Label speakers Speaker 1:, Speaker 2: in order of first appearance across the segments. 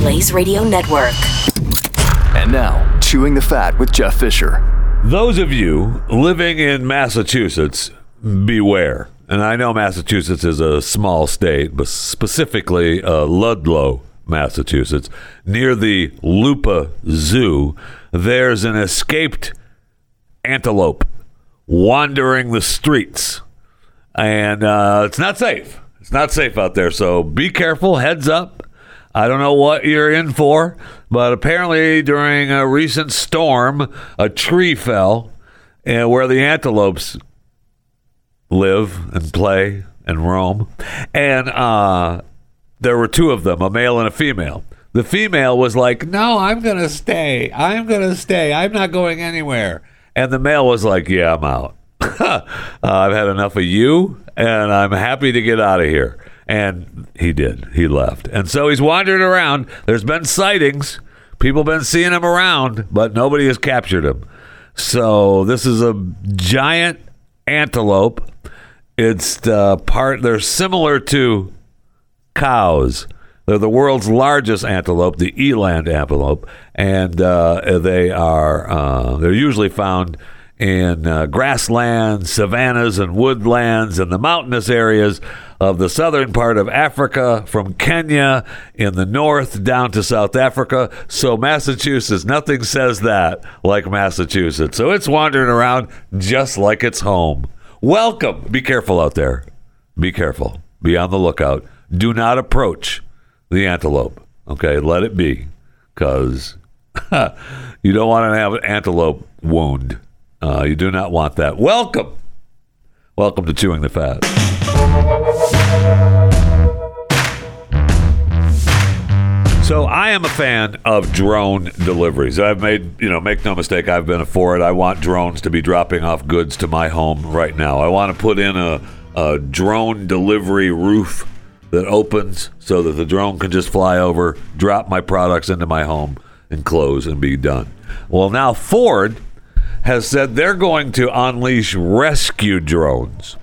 Speaker 1: Blaze Radio Network.
Speaker 2: And now, Chewing the Fat with Jeff Fisher.
Speaker 3: Those of you living in Massachusetts, beware. And I know Massachusetts is a small state, but specifically uh, Ludlow, Massachusetts, near the Lupa Zoo, there's an escaped antelope wandering the streets. And uh, it's not safe. It's not safe out there. So be careful. Heads up. I don't know what you're in for, but apparently during a recent storm, a tree fell and where the antelopes live and play and roam. And uh, there were two of them, a male and a female. The female was like, No, I'm going to stay. I'm going to stay. I'm not going anywhere. And the male was like, Yeah, I'm out. uh, I've had enough of you, and I'm happy to get out of here. And he did. He left. And so he's wandering around. There's been sightings. People been seeing him around, but nobody has captured him. So this is a giant antelope. It's the part. They're similar to cows. They're the world's largest antelope, the eland antelope, and uh, they are uh, they're usually found in uh, grasslands, savannas, and woodlands, and the mountainous areas of the southern part of Africa, from Kenya in the north down to South Africa. So, Massachusetts, nothing says that like Massachusetts. So, it's wandering around just like it's home. Welcome. Be careful out there. Be careful. Be on the lookout. Do not approach the antelope. Okay, let it be because you don't want to have an antelope wound. Uh, you do not want that. Welcome. Welcome to Chewing the Fat. So I am a fan of drone deliveries. I've made, you know, make no mistake, I've been for it. I want drones to be dropping off goods to my home right now. I want to put in a, a drone delivery roof that opens so that the drone can just fly over, drop my products into my home, and close and be done. Well, now Ford has said they're going to unleash rescue drones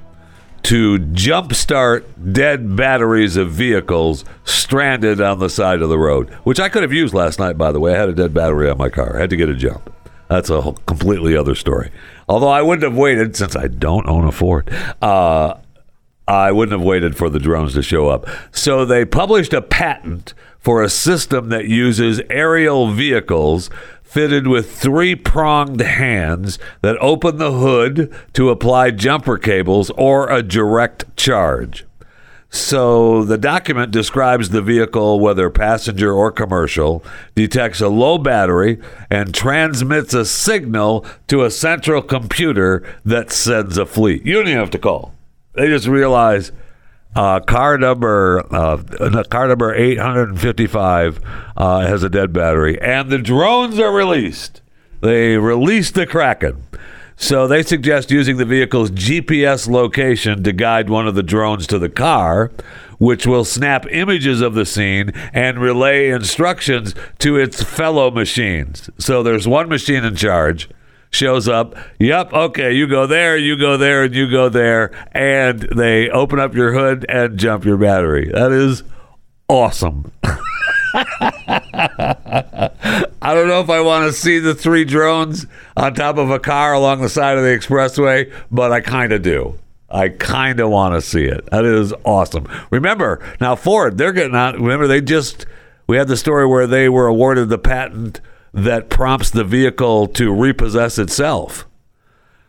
Speaker 3: to jumpstart dead batteries of vehicles stranded on the side of the road, which I could have used last night, by the way. I had a dead battery on my car. I had to get a jump. That's a completely other story. Although I wouldn't have waited, since I don't own a Ford, uh, I wouldn't have waited for the drones to show up. So they published a patent for a system that uses aerial vehicles fitted with three pronged hands that open the hood to apply jumper cables or a direct charge. So the document describes the vehicle, whether passenger or commercial, detects a low battery and transmits a signal to a central computer that sends a fleet. You don't even have to call. They just realize uh, car number uh, car number 855 uh, has a dead battery, and the drones are released. They release the Kraken. So they suggest using the vehicle's GPS location to guide one of the drones to the car, which will snap images of the scene and relay instructions to its fellow machines. So there's one machine in charge shows up. Yep, okay, you go there, you go there, and you go there, and they open up your hood and jump your battery. That is awesome. I don't know if I want to see the three drones on top of a car along the side of the expressway, but I kind of do. I kind of want to see it. That is awesome. Remember, now Ford, they're getting on. Remember, they just, we had the story where they were awarded the patent that prompts the vehicle to repossess itself.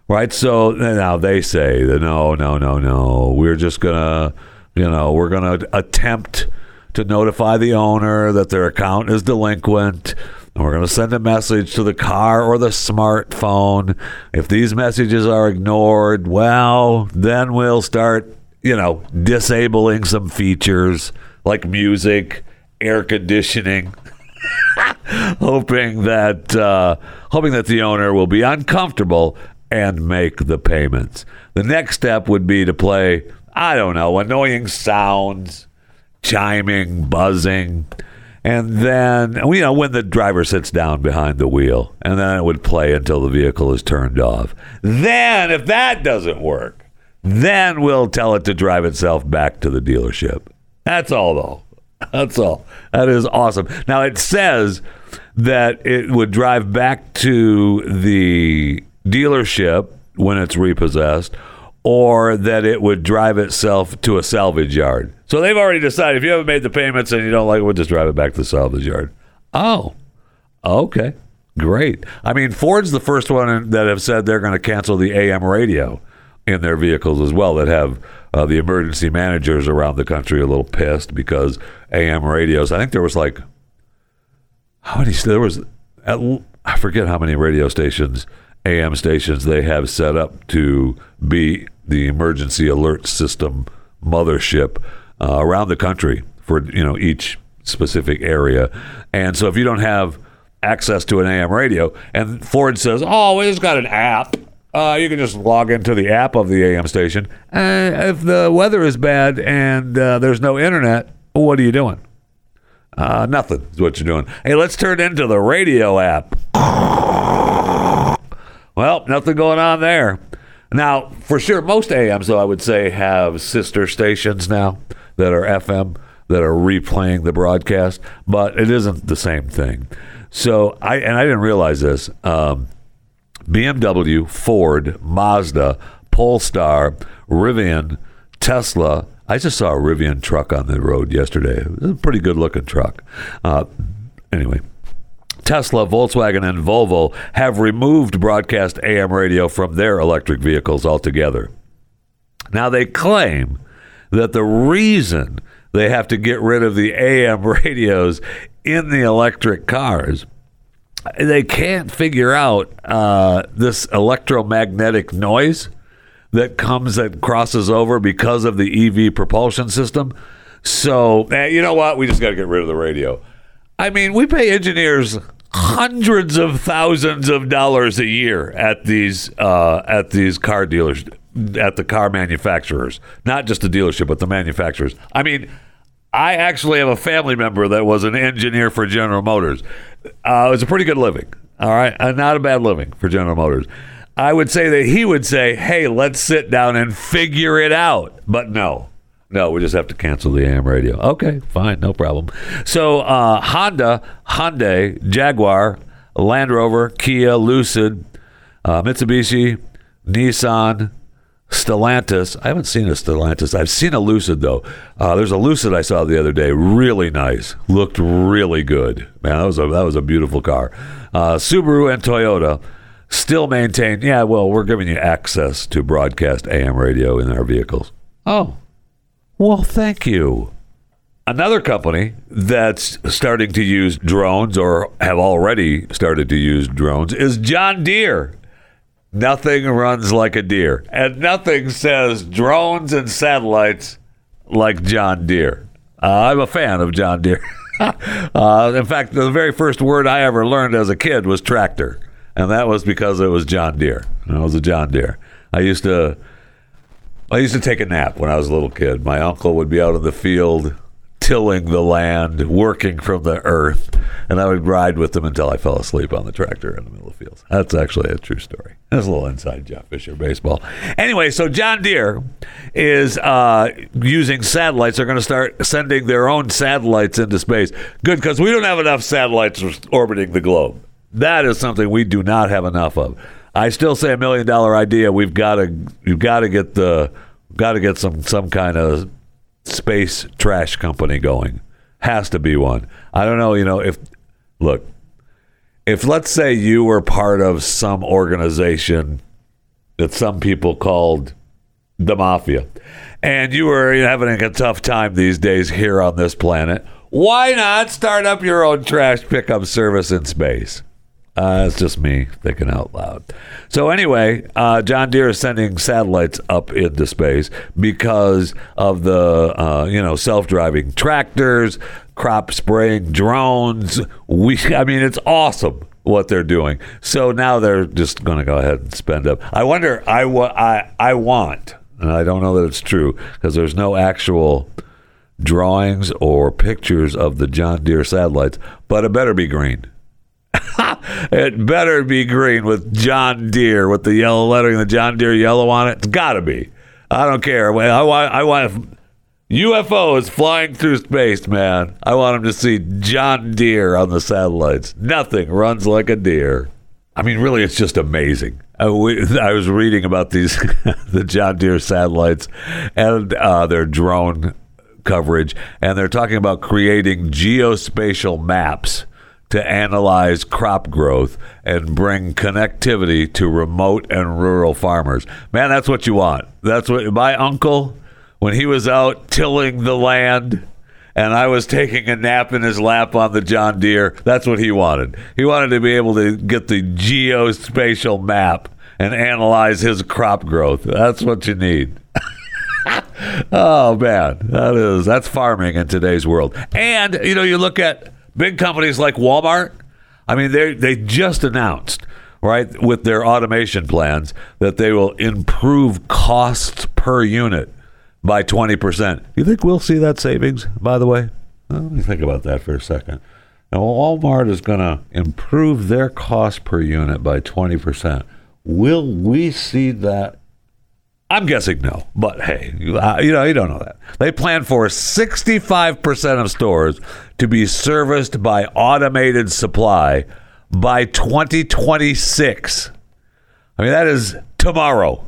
Speaker 3: Right? So now they say that no, no, no, no. We're just going to, you know, we're going to attempt to notify the owner that their account is delinquent. And we're going to send a message to the car or the smartphone. If these messages are ignored, well, then we'll start, you know, disabling some features like music air conditioning, hoping that uh, hoping that the owner will be uncomfortable and make the payments. The next step would be to play, I don't know, annoying sounds, chiming, buzzing, and then you know when the driver sits down behind the wheel, and then it would play until the vehicle is turned off. Then, if that doesn't work, then we'll tell it to drive itself back to the dealership. That's all, though. That's all. That is awesome. Now it says that it would drive back to the dealership when it's repossessed, or that it would drive itself to a salvage yard. So they've already decided if you haven't made the payments and you don't like it, we'll just drive it back to the salvage yard. Oh, okay. Great. I mean, Ford's the first one that have said they're going to cancel the AM radio in their vehicles as well that have uh, the emergency managers around the country a little pissed because AM radios. I think there was like how many? There was I forget how many radio stations, AM stations they have set up to be the emergency alert system mothership uh, around the country for you know each specific area. And so if you don't have access to an AM radio, and Ford says, "Oh, we just got an app." Uh, you can just log into the app of the AM station. Uh, if the weather is bad and uh, there's no internet, what are you doing? Uh, nothing is what you're doing. Hey, let's turn into the radio app. Well, nothing going on there. Now, for sure, most AMs, though, I would say have sister stations now that are FM that are replaying the broadcast, but it isn't the same thing. So I and I didn't realize this. Um, BMW, Ford, Mazda, Polestar, Rivian, Tesla. I just saw a Rivian truck on the road yesterday. It was a pretty good looking truck. Uh, anyway, Tesla, Volkswagen, and Volvo have removed broadcast AM radio from their electric vehicles altogether. Now, they claim that the reason they have to get rid of the AM radios in the electric cars they can't figure out uh, this electromagnetic noise that comes that crosses over because of the EV propulsion system. So, eh, you know what? We just got to get rid of the radio. I mean, we pay engineers hundreds of thousands of dollars a year at these uh, at these car dealers, at the car manufacturers, not just the dealership, but the manufacturers. I mean. I actually have a family member that was an engineer for General Motors. Uh, it was a pretty good living. All right. Uh, not a bad living for General Motors. I would say that he would say, hey, let's sit down and figure it out. But no, no, we just have to cancel the AM radio. Okay, fine, no problem. So uh, Honda, Hyundai, Jaguar, Land Rover, Kia, Lucid, uh, Mitsubishi, Nissan, Stellantis. I haven't seen a Stellantis. I've seen a Lucid though. Uh, there's a Lucid I saw the other day. Really nice. Looked really good. Man, that was a that was a beautiful car. Uh, Subaru and Toyota still maintain. Yeah, well, we're giving you access to broadcast AM radio in our vehicles. Oh, well, thank you. Another company that's starting to use drones or have already started to use drones is John Deere. Nothing runs like a deer, and nothing says drones and satellites like John Deere. Uh, I'm a fan of John Deere. uh, in fact, the very first word I ever learned as a kid was tractor, and that was because it was John Deere. It was a John Deere. I used to, I used to take a nap when I was a little kid. My uncle would be out in the field tilling the land, working from the earth, and I would ride with them until I fell asleep on the tractor in the middle of the fields. That's actually a true story. That's a little inside Jeff Fisher baseball. Anyway, so John Deere is uh, using satellites. They're going to start sending their own satellites into space. Good, because we don't have enough satellites orbiting the globe. That is something we do not have enough of. I still say a million dollar idea. We've got to, you've got to get the, got to get some some kind of space trash company going. Has to be one. I don't know, you know, if look, if let's say you were part of some organization that some people called the mafia and you were having a tough time these days here on this planet, why not start up your own trash pickup service in space? Uh, it's just me thinking out loud. So anyway, uh, John Deere is sending satellites up into space because of the uh, you know self-driving tractors, crop spraying drones. We, I mean, it's awesome what they're doing. So now they're just going to go ahead and spend up. I wonder. I wa- I I want, and I don't know that it's true because there's no actual drawings or pictures of the John Deere satellites, but it better be green. it better be green with John Deere with the yellow lettering, the John Deere yellow on it. It's got to be. I don't care. I want. I want UFOs flying through space, man. I want them to see John Deere on the satellites. Nothing runs like a deer. I mean, really, it's just amazing. I, we, I was reading about these the John Deere satellites and uh, their drone coverage, and they're talking about creating geospatial maps to analyze crop growth and bring connectivity to remote and rural farmers. Man, that's what you want. That's what my uncle, when he was out tilling the land and I was taking a nap in his lap on the John Deere, that's what he wanted. He wanted to be able to get the geospatial map and analyze his crop growth. That's what you need. oh man, that is that's farming in today's world. And you know, you look at big companies like Walmart. I mean, they they just announced right with their automation plans that they will improve costs per unit by twenty percent. You think we'll see that savings? By the way, let me think about that for a second. Now, Walmart is going to improve their cost per unit by twenty percent. Will we see that I'm guessing no, but hey, you, know, you don't know that. They plan for 65% of stores to be serviced by automated supply by 2026. I mean, that is tomorrow.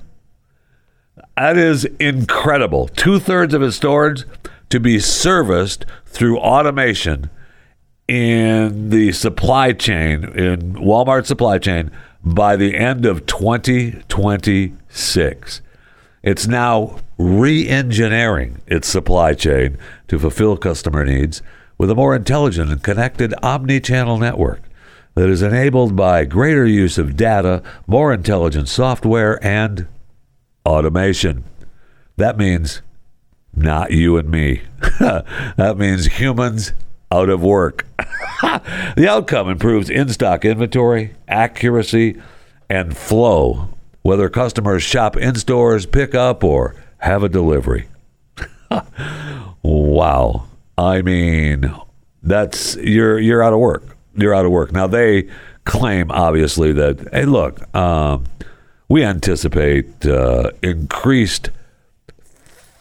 Speaker 3: That is incredible. Two thirds of its stores to be serviced through automation in the supply chain, in Walmart supply chain, by the end of 2026. It's now re engineering its supply chain to fulfill customer needs with a more intelligent and connected omni channel network that is enabled by greater use of data, more intelligent software, and automation. That means not you and me. that means humans out of work. the outcome improves in stock inventory, accuracy, and flow whether customers shop in stores, pick up, or have a delivery. wow. I mean, that's you're you're out of work. You're out of work. Now they claim obviously that hey, look, um, we anticipate uh, increased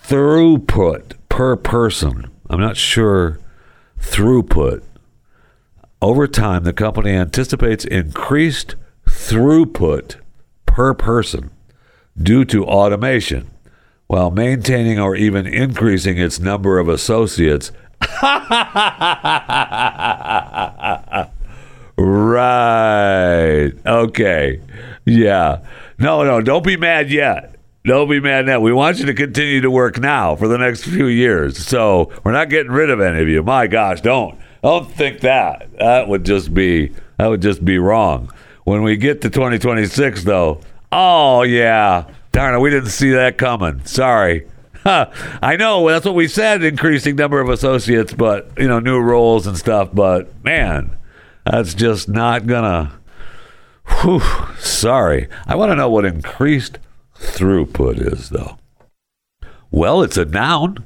Speaker 3: throughput per person. I'm not sure throughput. Over time, the company anticipates increased throughput per person due to automation while maintaining or even increasing its number of associates. right. Okay. Yeah. No, no, don't be mad yet. Don't be mad now. We want you to continue to work now for the next few years. So we're not getting rid of any of you. My gosh, don't. Don't think that. That would just be that would just be wrong. When we get to 2026, though, oh, yeah. Darn it, we didn't see that coming. Sorry. I know that's what we said increasing number of associates, but, you know, new roles and stuff. But, man, that's just not to. Whew, sorry. I want to know what increased throughput is, though. Well, it's a noun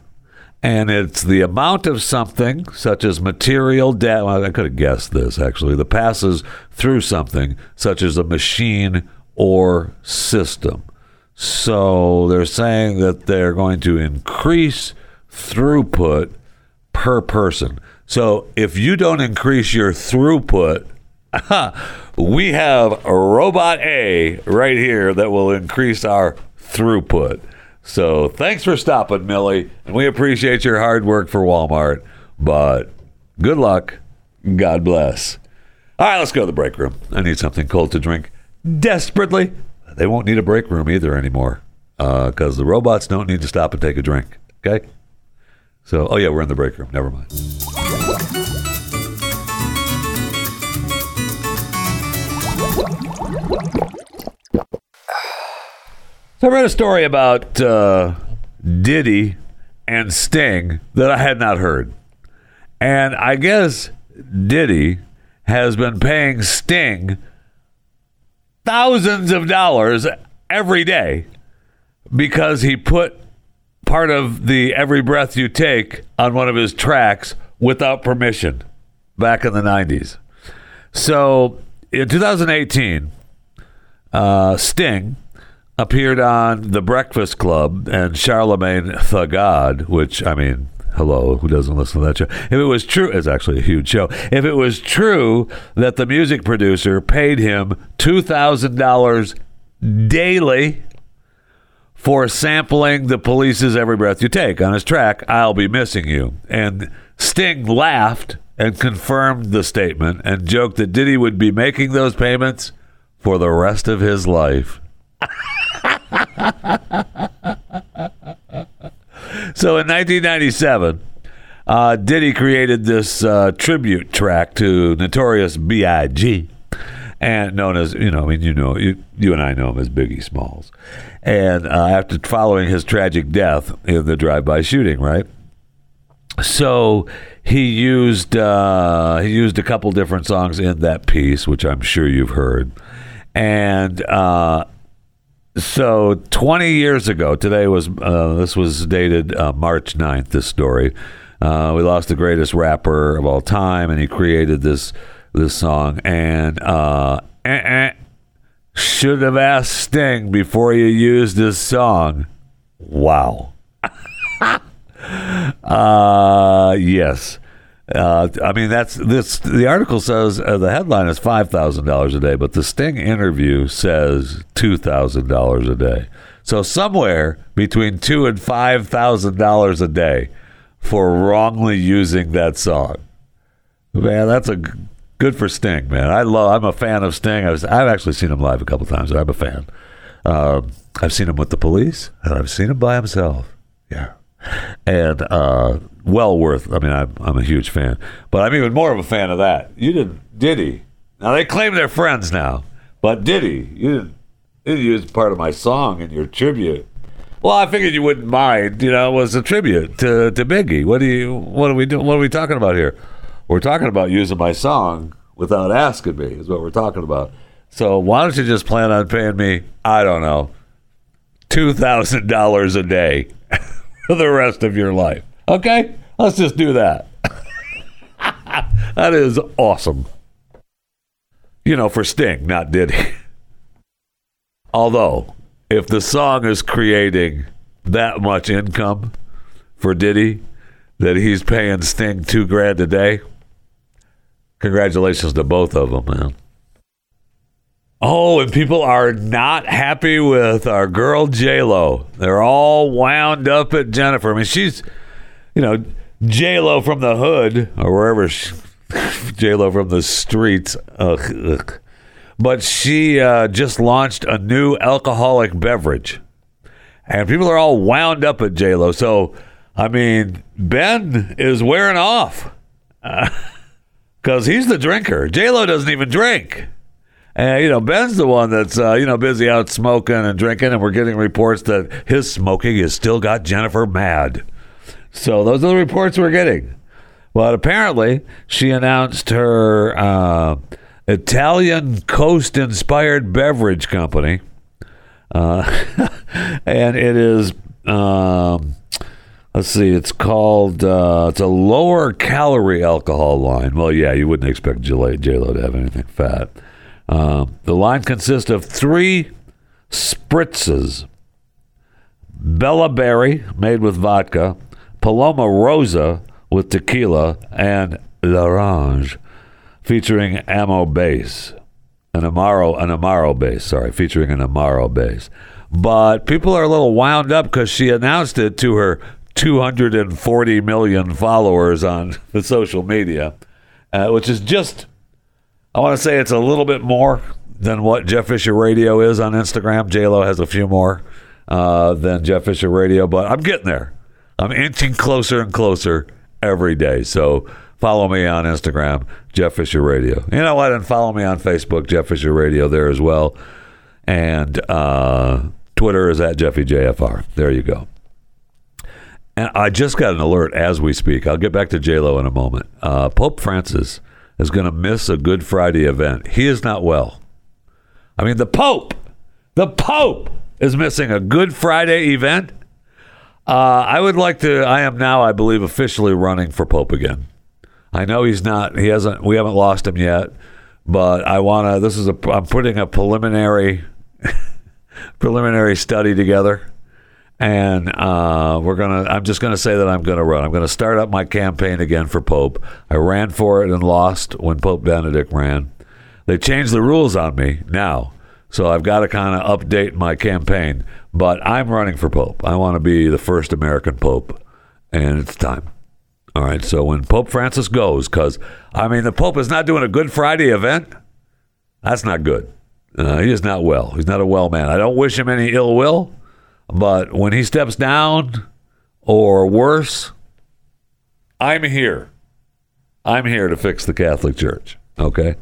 Speaker 3: and it's the amount of something, such as material data. Well, I could have guessed this actually, The passes through something, such as a machine or system. So they're saying that they're going to increase throughput per person. So if you don't increase your throughput, we have robot A right here that will increase our throughput. So thanks for stopping, Millie. And we appreciate your hard work for Walmart. But good luck. God bless. All right, let's go to the break room. I need something cold to drink desperately. They won't need a break room either anymore because uh, the robots don't need to stop and take a drink. Okay? So, oh yeah, we're in the break room. Never mind. So I read a story about uh, Diddy and Sting that I had not heard. And I guess Diddy has been paying Sting thousands of dollars every day because he put part of the Every Breath You Take on one of his tracks without permission back in the 90s. So in 2018, uh, Sting appeared on The Breakfast Club and Charlamagne tha God, which, I mean, hello, who doesn't listen to that show? If it was true, it's actually a huge show. If it was true that the music producer paid him $2,000 daily for sampling the Police's Every Breath You Take on his track, I'll Be Missing You. And Sting laughed and confirmed the statement and joked that Diddy would be making those payments for the rest of his life. so in 1997, uh, Diddy created this uh, tribute track to Notorious B.I.G. and known as you know, I mean, you know, you, you and I know him as Biggie Smalls. And uh, after following his tragic death in the drive-by shooting, right? So he used uh, he used a couple different songs in that piece, which I'm sure you've heard. And uh, so 20 years ago, today was uh, this was dated uh, March 9th. This story, uh, we lost the greatest rapper of all time, and he created this this song. And uh, eh, eh, should have asked Sting before you used this song. Wow. uh, yes. Uh, I mean, that's this. The article says uh, the headline is five thousand dollars a day, but the Sting interview says two thousand dollars a day. So somewhere between two and five thousand dollars a day for wrongly using that song. Man, that's a good for Sting, man. I love. I'm a fan of Sting. I was, I've actually seen him live a couple times. I'm a fan. Um, I've seen him with the Police, and I've seen him by himself. Yeah, and uh, well worth. I mean, I'm, I'm a huge fan, but I'm even more of a fan of that. You didn't, Diddy. Now they claim they're friends now, but Diddy, you didn't, you didn't use part of my song in your tribute. Well, I figured you wouldn't mind. You know, it was a tribute to, to Biggie. What do you? What are we doing? What are we talking about here? We're talking about using my song without asking me. Is what we're talking about. So why don't you just plan on paying me? I don't know, two thousand dollars a day the rest of your life. Okay, let's just do that. that is awesome. You know, for Sting, not Diddy. Although, if the song is creating that much income for Diddy that he's paying Sting two grand a day, congratulations to both of them, man. Oh, and people are not happy with our girl J Lo. They're all wound up at Jennifer. I mean, she's, you know, J Lo from the hood or wherever J Lo from the streets. Ugh, ugh. But she uh, just launched a new alcoholic beverage, and people are all wound up at J Lo. So, I mean, Ben is wearing off because he's the drinker. J Lo doesn't even drink. And you know, Ben's the one that's uh, you know busy out smoking and drinking, and we're getting reports that his smoking has still got Jennifer mad. So those are the reports we're getting. But apparently, she announced her uh, Italian coast-inspired beverage company, uh, and it is. Um, let's see, it's called. Uh, it's a lower calorie alcohol line. Well, yeah, you wouldn't expect J Lo to have anything fat. Um, the line consists of three spritzes Bella Berry, made with vodka, Paloma Rosa with tequila, and L'Orange, featuring Ammo base. An Amaro, an Amaro base, sorry, featuring an Amaro base. But people are a little wound up because she announced it to her 240 million followers on the social media, uh, which is just I want to say it's a little bit more than what Jeff Fisher Radio is on Instagram. JLo has a few more uh, than Jeff Fisher Radio, but I'm getting there. I'm inching closer and closer every day. So follow me on Instagram, Jeff Fisher Radio. You know what? And follow me on Facebook, Jeff Fisher Radio, there as well. And uh, Twitter is at JeffyJFR. There you go. And I just got an alert as we speak. I'll get back to Lo in a moment. Uh, Pope Francis is going to miss a Good Friday event. He is not well. I mean, the Pope, the Pope is missing a Good Friday event. Uh, I would like to. I am now, I believe, officially running for Pope again. I know he's not. He hasn't. We haven't lost him yet, but I want to. This is a. I'm putting a preliminary, preliminary study together and uh, we're gonna. I'm just gonna say that I'm gonna run. I'm gonna start up my campaign again for Pope. I ran for it and lost when Pope Benedict ran. They changed the rules on me now, so I've got to kind of update my campaign. But I'm running for Pope. I want to be the first American Pope, and it's time. All right. So when Pope Francis goes, because I mean the Pope is not doing a Good Friday event. That's not good. Uh, he is not well. He's not a well man. I don't wish him any ill will. But when he steps down or worse, I'm here. I'm here to fix the Catholic Church, okay?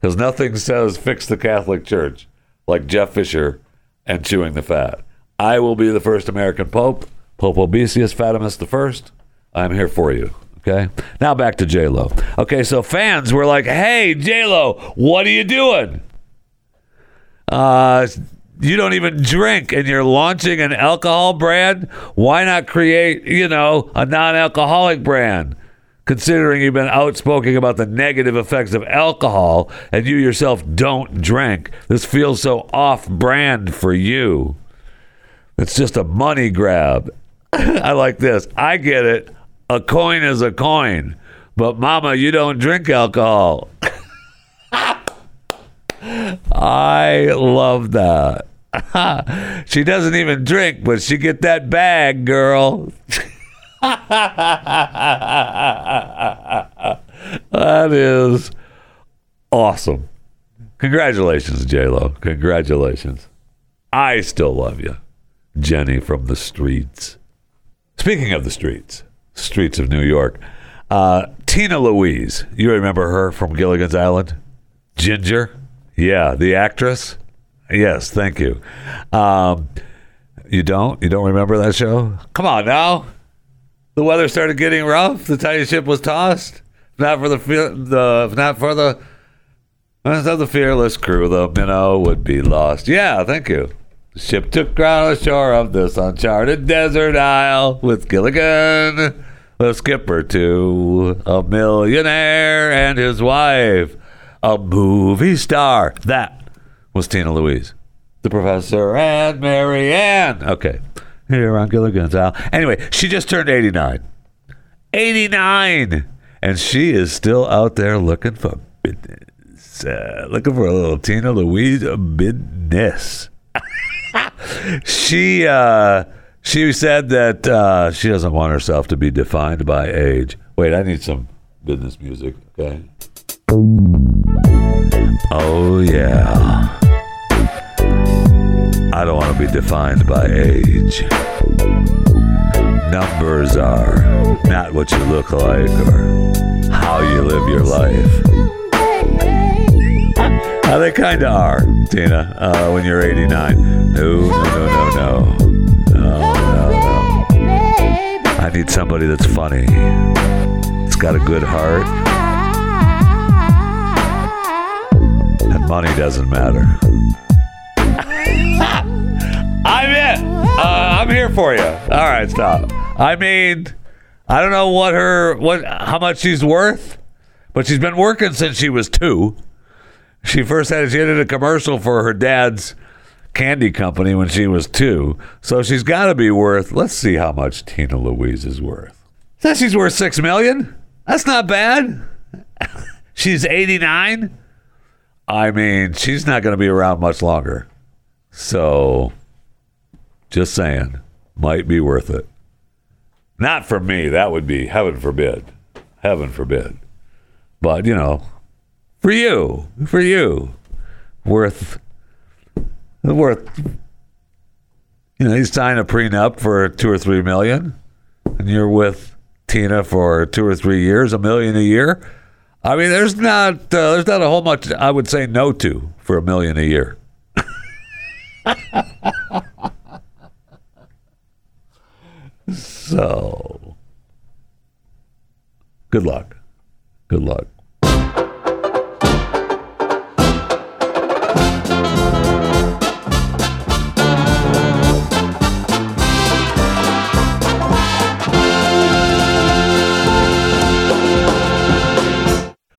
Speaker 3: Because nothing says fix the Catholic Church like Jeff Fisher and chewing the fat. I will be the first American Pope, Pope Obesius Fatimus First. I'm here for you. Okay. Now back to J Lo. Okay, so fans were like, "Hey, J Lo, what are you doing?" Uh, you don't even drink and you're launching an alcohol brand, why not create, you know, a non alcoholic brand? Considering you've been outspoken about the negative effects of alcohol and you yourself don't drink, this feels so off brand for you. It's just a money grab. I like this. I get it. A coin is a coin. But, Mama, you don't drink alcohol. I love that. she doesn't even drink, but she get that bag, girl. that is awesome. Congratulations, J Lo. Congratulations. I still love you, Jenny from the streets. Speaking of the streets, streets of New York, uh, Tina Louise. You remember her from Gilligan's Island? Ginger. Yeah, the actress. Yes, thank you. Um, you don't? You don't remember that show? Come on now. The weather started getting rough. The tiny ship was tossed. Not for the the not for the not the fearless crew. The Minnow would be lost. Yeah, thank you. The ship took ground on the shore of this uncharted desert isle with Gilligan, the skipper, to a millionaire and his wife, a movie star. That was Tina Louise. The professor and Mary Ann. Okay. Here on Gilligan's Isle. Anyway, she just turned 89. 89! And she is still out there looking for business. Uh, looking for a little Tina Louise business. she uh, she said that uh, she doesn't want herself to be defined by age. Wait, I need some business music. Okay. Oh yeah. I don't want to be defined by age. Numbers are not what you look like or how you live your life. Uh, they kind of are, Tina, uh, when you're 89. No, no, no, no, no. No, no, no. I need somebody that's funny. It's got a good heart. Money doesn't matter. I'm in. Uh, I'm here for you. All right, stop. I mean, I don't know what her what how much she's worth, but she's been working since she was two. She first had she did a commercial for her dad's candy company when she was two, so she's got to be worth. Let's see how much Tina Louise is worth. Says she's worth six million. That's not bad. she's eighty nine. I mean, she's not going to be around much longer. So just saying, might be worth it. Not for me. That would be heaven forbid. Heaven forbid. But, you know, for you, for you, worth, worth, you know, you sign a prenup for two or three million and you're with Tina for two or three years, a million a year. I mean, there's not uh, there's not a whole much I would say no to for a million a year. so, good luck. Good luck.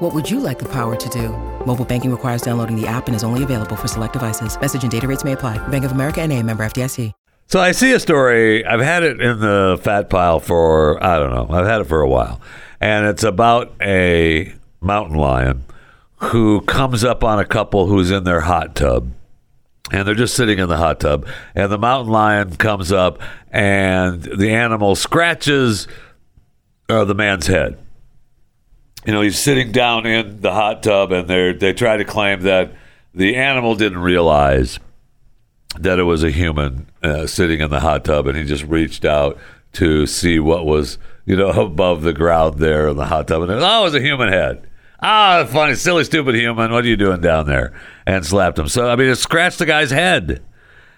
Speaker 4: What would you like the power to do? Mobile banking requires downloading the app and is only available for select devices. Message and data rates may apply. Bank of America and a member FDIC.
Speaker 3: So I see a story. I've had it in the fat pile for I don't know. I've had it for a while, and it's about a mountain lion who comes up on a couple who's in their hot tub. And they're just sitting in the hot tub, and the mountain lion comes up, and the animal scratches uh, the man's head. You know, he's sitting down in the hot tub, and they they try to claim that the animal didn't realize that it was a human uh, sitting in the hot tub, and he just reached out to see what was, you know, above the ground there in the hot tub, and it was, oh, it was a human head. Ah, funny, silly, stupid human. What are you doing down there? And slapped him. So I mean, it scratched the guy's head.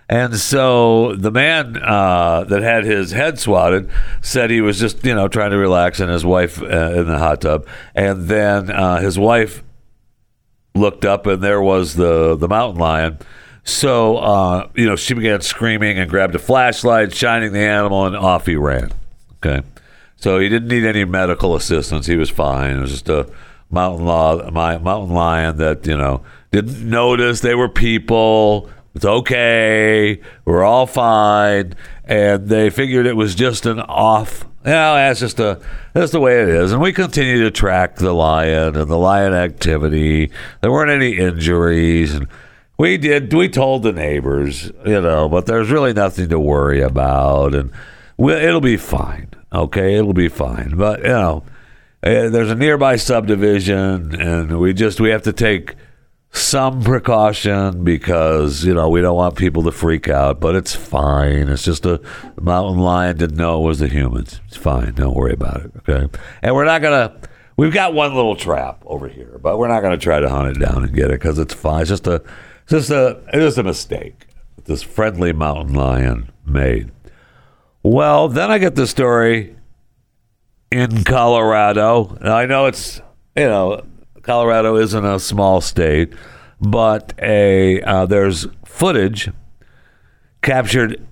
Speaker 3: And so the man uh, that had his head swatted said he was just, you know, trying to relax, and his wife uh, in the hot tub. And then uh, his wife looked up, and there was the the mountain lion. So, uh, you know, she began screaming and grabbed a flashlight, shining the animal, and off he ran. Okay. So he didn't need any medical assistance. He was fine. It was just a mountain law, mountain lion that you know didn't notice they were people. It's okay. We're all fine, and they figured it was just an off. You know, that's just a that's the way it is. And we continue to track the lion and the lion activity. There weren't any injuries, and we did. We told the neighbors, you know, but there's really nothing to worry about, and we, it'll be fine. Okay, it'll be fine. But you know, eh, there's a nearby subdivision, and we just we have to take some precaution because you know we don't want people to freak out. But it's fine. It's just a mountain lion didn't know it was the humans. It's fine. Don't worry about it. Okay, and we're not gonna. We've got one little trap over here, but we're not to try to hunt it down and get it because it's fine. It's just a, it's just a, it is a mistake. This friendly mountain lion made. Well, then I get the story in Colorado. Now, I know it's you know Colorado isn't a small state, but a uh, there's footage captured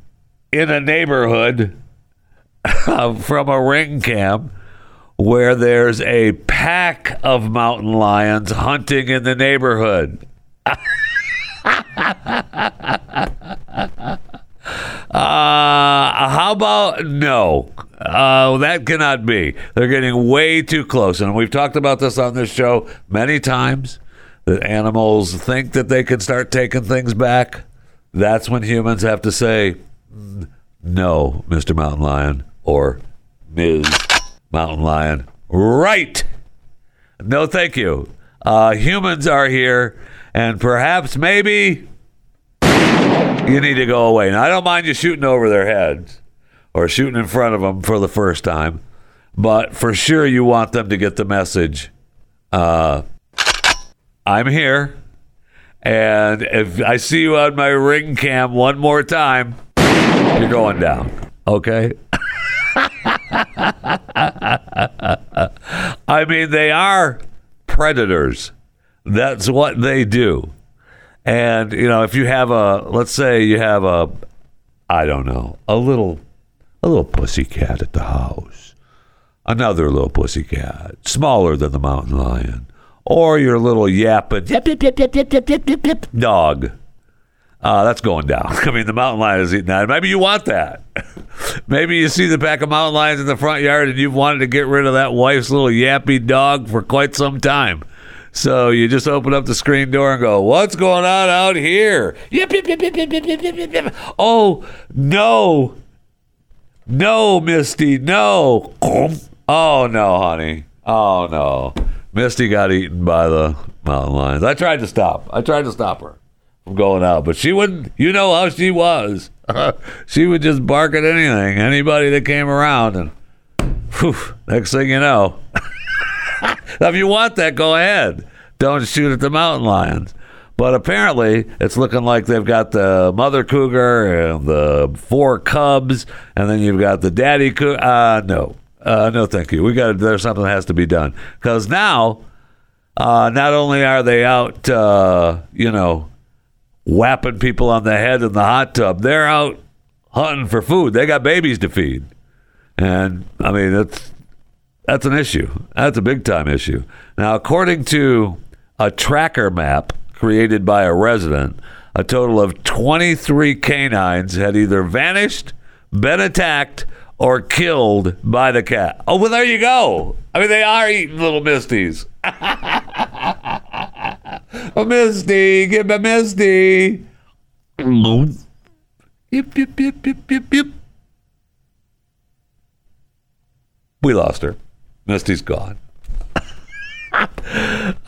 Speaker 3: in a neighborhood from a ring cam where there's a pack of mountain lions hunting in the neighborhood. Uh, how about no? Uh, that cannot be. They're getting way too close. And we've talked about this on this show many times that animals think that they can start taking things back. That's when humans have to say, "Mm, no, Mr. Mountain Lion or Ms. Mountain Lion. Right. No, thank you. Uh, humans are here, and perhaps maybe you need to go away. Now, I don't mind you shooting over their heads or shooting in front of them for the first time, but for sure you want them to get the message. Uh, I'm here, and if I see you on my ring cam one more time, you're going down. Okay. I mean, they are predators. That's what they do. And you know, if you have a, let's say you have a, I don't know, a little, a little pussy cat at the house, another little pussy cat, smaller than the mountain lion, or your little yapping yip, yip, yip, yip, yip, yip, yip, yip, dog. Uh, that's going down. I mean, the mountain lion is eating that. Maybe you want that. Maybe you see the pack of mountain lions in the front yard and you've wanted to get rid of that wife's little yappy dog for quite some time. So you just open up the screen door and go, "What's going on out here?" Oh no, no, Misty, no. Oh no, honey. Oh no, Misty got eaten by the mountain lions. I tried to stop. I tried to stop her from going out, but she wouldn't. You know how she was. she would just bark at anything, anybody that came around, and whew, next thing you know, if you want that, go ahead. Don't shoot at the mountain lions. But apparently, it's looking like they've got the mother cougar and the four cubs, and then you've got the daddy cougar. Uh, no, uh, no, thank you. We got there's something that has to be done because now, uh, not only are they out, uh, you know, whapping people on the head in the hot tub, they're out hunting for food. They got babies to feed, and I mean that's that's an issue. That's a big time issue. Now, according to a tracker map created by a resident, a total of 23 canines had either vanished, been attacked, or killed by the cat. Oh, well, there you go. I mean, they are eating little Misties. a Misty, give me a Misty. Yip, yip, yip, yip, yip, yip. We lost her. Misty's gone.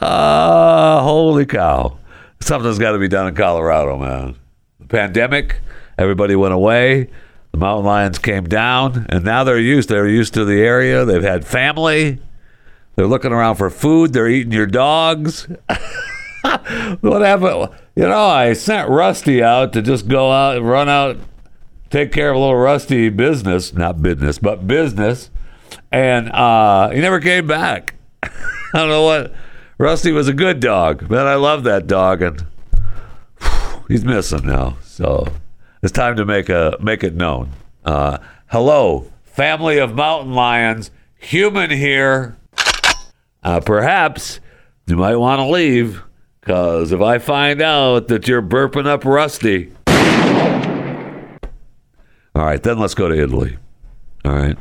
Speaker 3: Ah, holy cow. Something's got to be done in Colorado, man. The pandemic, everybody went away. The mountain lions came down, and now they're used. They're used to the area. They've had family. They're looking around for food. They're eating your dogs. what happened? You know, I sent Rusty out to just go out and run out, take care of a little Rusty business, not business, but business. And uh, he never came back. I don't know what. Rusty was a good dog, man. I love that dog, and whew, he's missing now. So it's time to make a make it known. Uh, hello, family of mountain lions, human here. Uh, perhaps you might want to leave, because if I find out that you're burping up Rusty, all right, then let's go to Italy. All right,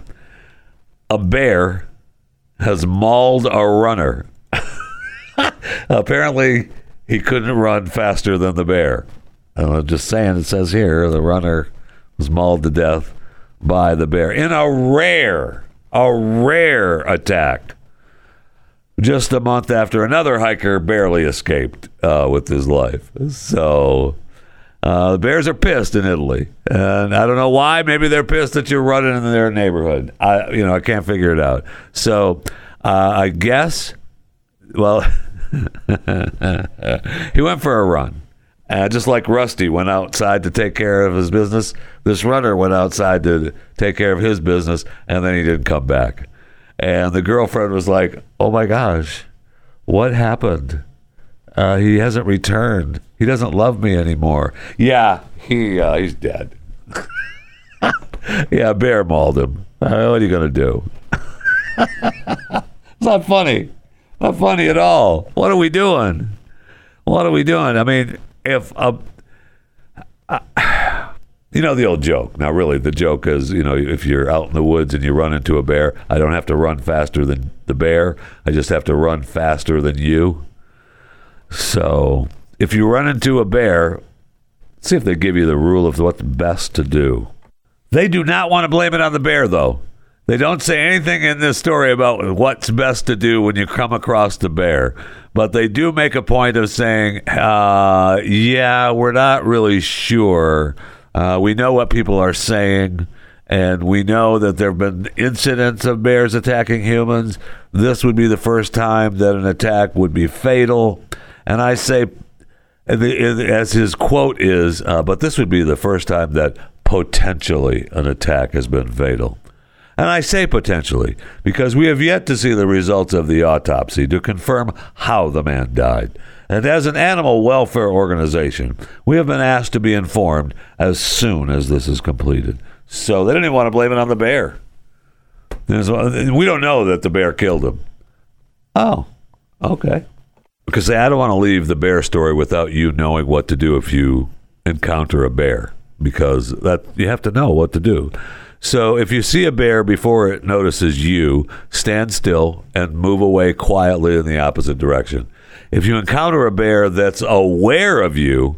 Speaker 3: a bear has mauled a runner. Apparently, he couldn't run faster than the bear. I'm just saying, it says here the runner was mauled to death by the bear in a rare, a rare attack. Just a month after another hiker barely escaped uh, with his life. So uh, the bears are pissed in Italy, and I don't know why. Maybe they're pissed that you're running in their neighborhood. I, you know, I can't figure it out. So uh, I guess, well, he went for a run. Uh, just like Rusty went outside to take care of his business, this runner went outside to take care of his business, and then he didn't come back. And the girlfriend was like, "Oh my gosh, what happened? Uh, he hasn't returned. He doesn't love me anymore." Yeah, he uh, he's dead. yeah, bear mauled him. Uh, what are you gonna do? it's not funny. Not funny at all. What are we doing? What are we doing? I mean, if a, uh, you know the old joke. Now, really, the joke is, you know, if you're out in the woods and you run into a bear, I don't have to run faster than the bear. I just have to run faster than you. So, if you run into a bear, see if they give you the rule of what's best to do. They do not want to blame it on the bear, though. They don't say anything in this story about what's best to do when you come across the bear, but they do make a point of saying, uh, "Yeah, we're not really sure. Uh, we know what people are saying, and we know that there have been incidents of bears attacking humans. This would be the first time that an attack would be fatal." And I say, as his quote is, uh, "But this would be the first time that potentially an attack has been fatal." And I say potentially because we have yet to see the results of the autopsy to confirm how the man died. And as an animal welfare organization, we have been asked to be informed as soon as this is completed. So they didn't even want to blame it on the bear. We don't know that the bear killed him. Oh, okay. Because I don't want to leave the bear story without you knowing what to do if you encounter a bear, because that you have to know what to do. So if you see a bear before it notices you, stand still and move away quietly in the opposite direction. If you encounter a bear that's aware of you,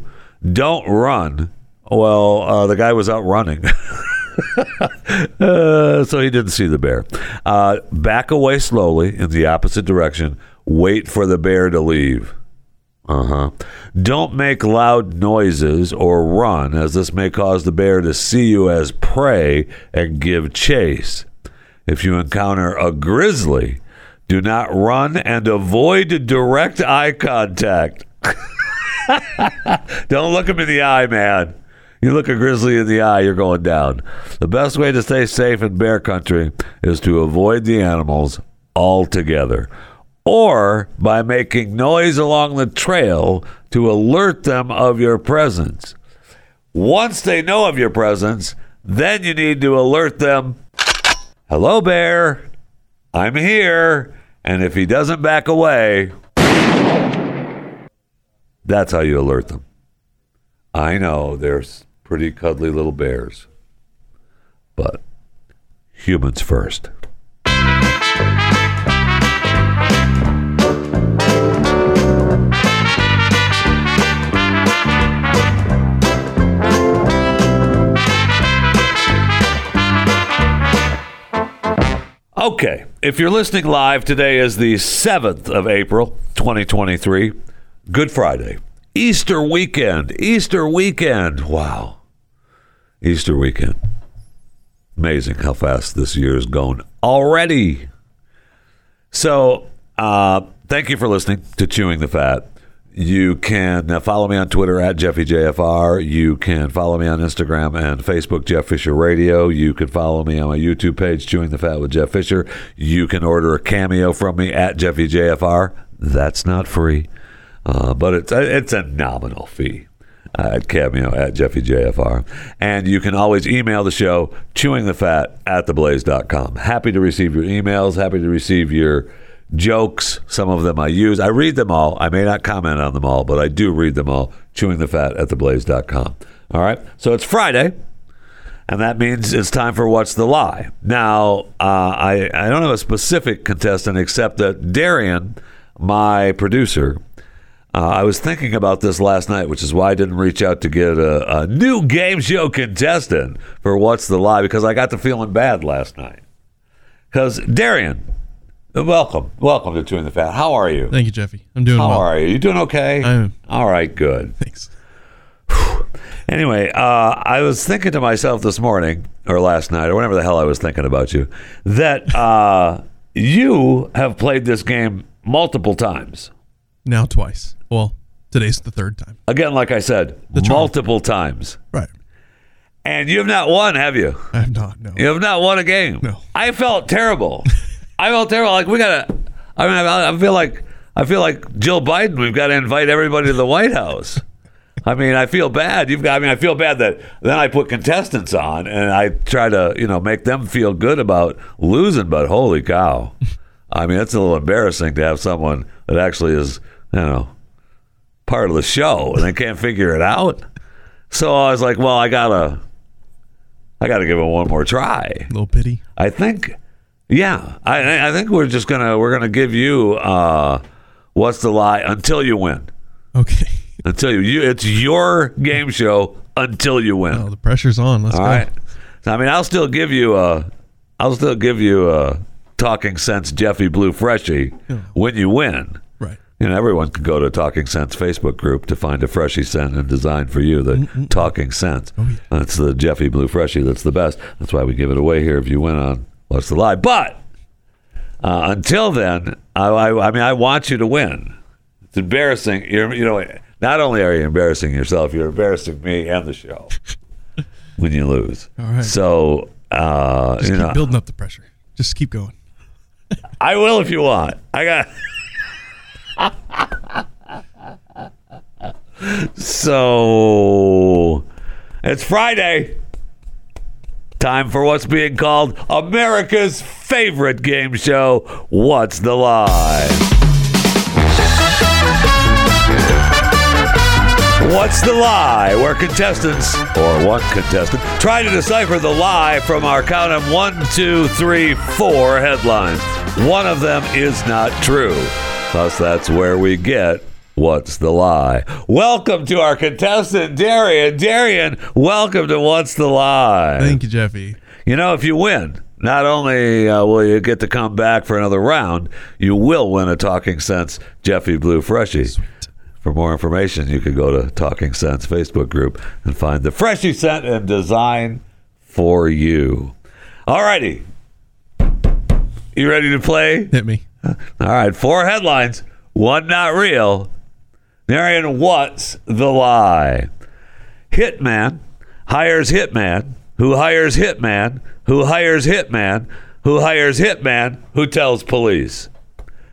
Speaker 3: don't run. Well, uh, the guy was out running. uh, so he didn't see the bear. Uh, back away slowly in the opposite direction. Wait for the bear to leave. Uh huh. Don't make loud noises or run, as this may cause the bear to see you as prey and give chase. If you encounter a grizzly, do not run and avoid direct eye contact. Don't look him in the eye, man. You look a grizzly in the eye, you're going down. The best way to stay safe in bear country is to avoid the animals altogether or by making noise along the trail to alert them of your presence. Once they know of your presence, then you need to alert them Hello, bear. I'm here. And if he doesn't back away, that's how you alert them. I know they're pretty cuddly little bears, but humans first. Okay, if you're listening live, today is the 7th of April, 2023. Good Friday. Easter weekend. Easter weekend. Wow. Easter weekend. Amazing how fast this year is going already. So, uh, thank you for listening to Chewing the Fat. You can follow me on Twitter at JeffyJFR. You can follow me on Instagram and Facebook, Jeff Fisher Radio. You can follow me on my YouTube page, Chewing the Fat with Jeff Fisher. You can order a cameo from me at JeffyJFR. That's not free, uh, but it's it's a nominal fee at Cameo at Jeffy JFR. And you can always email the show, chewingthefat at theblaze.com. Happy to receive your emails, happy to receive your jokes. Some of them I use. I read them all. I may not comment on them all, but I do read them all. Chewing the fat at theblaze.com. All right. So it's Friday. And that means it's time for What's the Lie. Now, uh, I, I don't have a specific contestant except that Darien, my producer, uh, I was thinking about this last night, which is why I didn't reach out to get a, a new game show contestant for What's the Lie because I got to feeling bad last night. Because Darien, welcome, welcome to Chewing the Fat. How are you?
Speaker 5: Thank you, Jeffy. I'm doing
Speaker 3: How
Speaker 5: well.
Speaker 3: are you? You doing okay?
Speaker 5: I am.
Speaker 3: All right, good.
Speaker 5: Thanks.
Speaker 3: Anyway, uh, I was thinking to myself this morning or last night or whenever the hell I was thinking about you that uh, you have played this game multiple times.
Speaker 5: Now twice. Well, today's the third time.
Speaker 3: Again, like I said, multiple times.
Speaker 5: Right.
Speaker 3: And you have not won, have you?
Speaker 5: I have not. No.
Speaker 3: You have not won a game.
Speaker 5: No.
Speaker 3: I felt terrible. I felt terrible. Like we gotta. I mean, I, I feel like I feel like Jill Biden. We've got to invite everybody to the White House. I mean, I feel bad. You've got. I mean, I feel bad that then I put contestants on and I try to, you know, make them feel good about losing. But holy cow! I mean, it's a little embarrassing to have someone that actually is, you know, part of the show and they can't figure it out. So I was like, well, I gotta, I gotta give it one more try.
Speaker 5: little pity.
Speaker 3: I think, yeah, I, I think we're just gonna we're gonna give you uh, what's the lie until you win.
Speaker 5: Okay.
Speaker 3: Until you, you it's your game show until you win.
Speaker 5: Oh, the pressure's on. Let's
Speaker 3: All
Speaker 5: go.
Speaker 3: right. I mean, I'll still give you a, I'll still give you a Talking Sense Jeffy Blue Freshie when you win.
Speaker 5: Right.
Speaker 3: You know, everyone can go to Talking Sense Facebook group to find a freshie scent and design for you the Talking Sense.
Speaker 5: Oh, yeah.
Speaker 3: That's the Jeffy Blue Freshie. That's the best. That's why we give it away here if you win on What's the Lie. But uh, until then, I, I, I mean, I want you to win. It's embarrassing. You're, you know, not only are you embarrassing yourself, you're embarrassing me and the show when you lose.
Speaker 5: All right.
Speaker 3: So, uh,
Speaker 5: Just
Speaker 3: you
Speaker 5: keep
Speaker 3: know,
Speaker 5: building up the pressure. Just keep going.
Speaker 3: I will if you want. I got. so it's Friday. Time for what's being called America's favorite game show. What's the lie? What's the lie? Where contestants, or one contestant, try to decipher the lie from our count of one, two, three, four headlines. One of them is not true. Thus, that's where we get What's the Lie. Welcome to our contestant, Darien. Darien, welcome to What's the Lie.
Speaker 5: Thank you, Jeffy.
Speaker 3: You know, if you win, not only uh, will you get to come back for another round, you will win a Talking Sense Jeffy Blue Freshie. For more information, you could go to Talking Sense Facebook group and find the freshly scent and design for you. All righty. You ready to play?
Speaker 5: Hit me.
Speaker 3: All right, four headlines, one not real. Marion, what's the lie? Hitman hires hitman, who hires hitman, who hires hitman, who hires hitman, who tells police.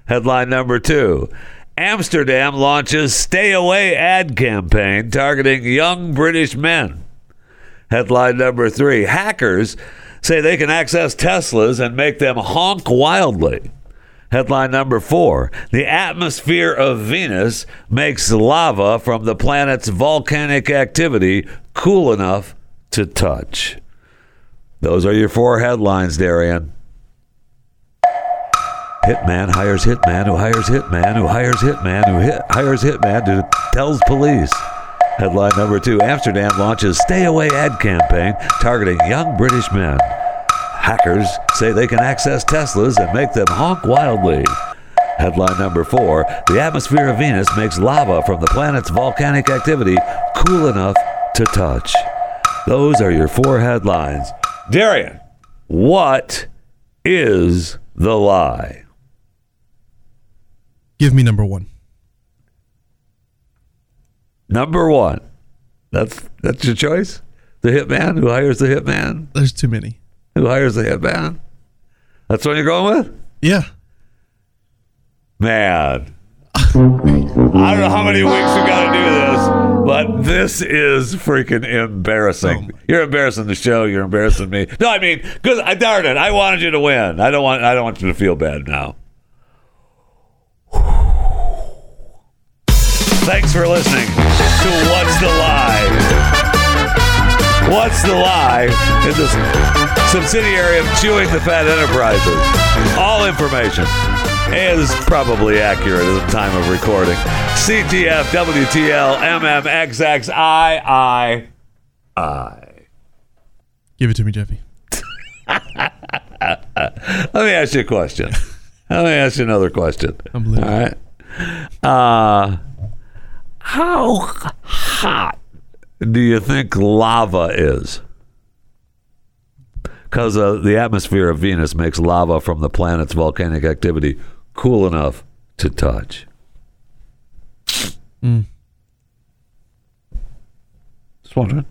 Speaker 3: Headline number two Amsterdam launches stay away ad campaign targeting young British men. Headline number three Hackers say they can access Teslas and make them honk wildly. Headline number four The atmosphere of Venus makes lava from the planet's volcanic activity cool enough to touch. Those are your four headlines, Darien. Hitman hires hitman who hires hitman who hires hitman who hit, hires hitman who tells police. Headline number two Amsterdam launches stay away ad campaign targeting young British men. Hackers say they can access Teslas and make them honk wildly. Headline number four The atmosphere of Venus makes lava from the planet's volcanic activity cool enough to touch. Those are your four headlines. Darien, what is the lie?
Speaker 5: Give me number one.
Speaker 3: Number one. That's that's your choice? The hitman who hires the hitman?
Speaker 5: There's too many.
Speaker 3: Who hires the hitman? That's what you're going with?
Speaker 5: Yeah.
Speaker 3: Man. I don't know how many weeks we got to do this, but this is freaking embarrassing.
Speaker 5: Oh
Speaker 3: You're embarrassing the show. You're embarrassing me. No, I mean, because I darn it, I wanted you to win. I don't want. I don't want you to feel bad now. Thanks for listening to What's the Lie. What's the Lie is a subsidiary of Chewing the Fat Enterprises. All information is probably accurate at the time of recording. CTF, WTL, MMXX, I, I, I.
Speaker 5: Give it to me, Jeffy.
Speaker 3: Let me ask you a question. Let me ask you another question.
Speaker 5: I'm.
Speaker 3: All right. Uh, how hot do you think lava is? Because uh, the atmosphere of Venus makes lava from the planet's volcanic activity cool enough to touch.
Speaker 5: Mm.
Speaker 3: Just wondering.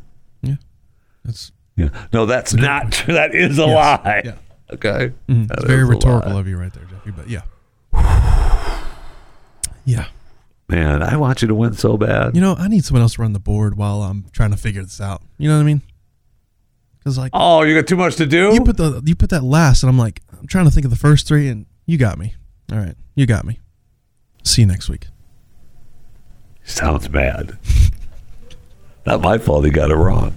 Speaker 5: That's
Speaker 3: Yeah. No, that's not. true. That is a
Speaker 5: Yes.
Speaker 3: lie.
Speaker 5: Yeah.
Speaker 3: Okay.
Speaker 5: mhm.
Speaker 3: That
Speaker 5: it's very rhetorical of you right there, Jeffy. But yeah. Yeah.
Speaker 3: Man, I want you to win so bad.
Speaker 5: You know, I need someone else to run the board while I'm trying to figure this out. You know what I mean? Because like
Speaker 3: oh, you got too much to do.
Speaker 5: you put the you put that last, and I'm like I'm trying to think of the first three, and you got me. All right, you got me. See you next week.
Speaker 3: Sounds bad. Not my fault. He got it wrong.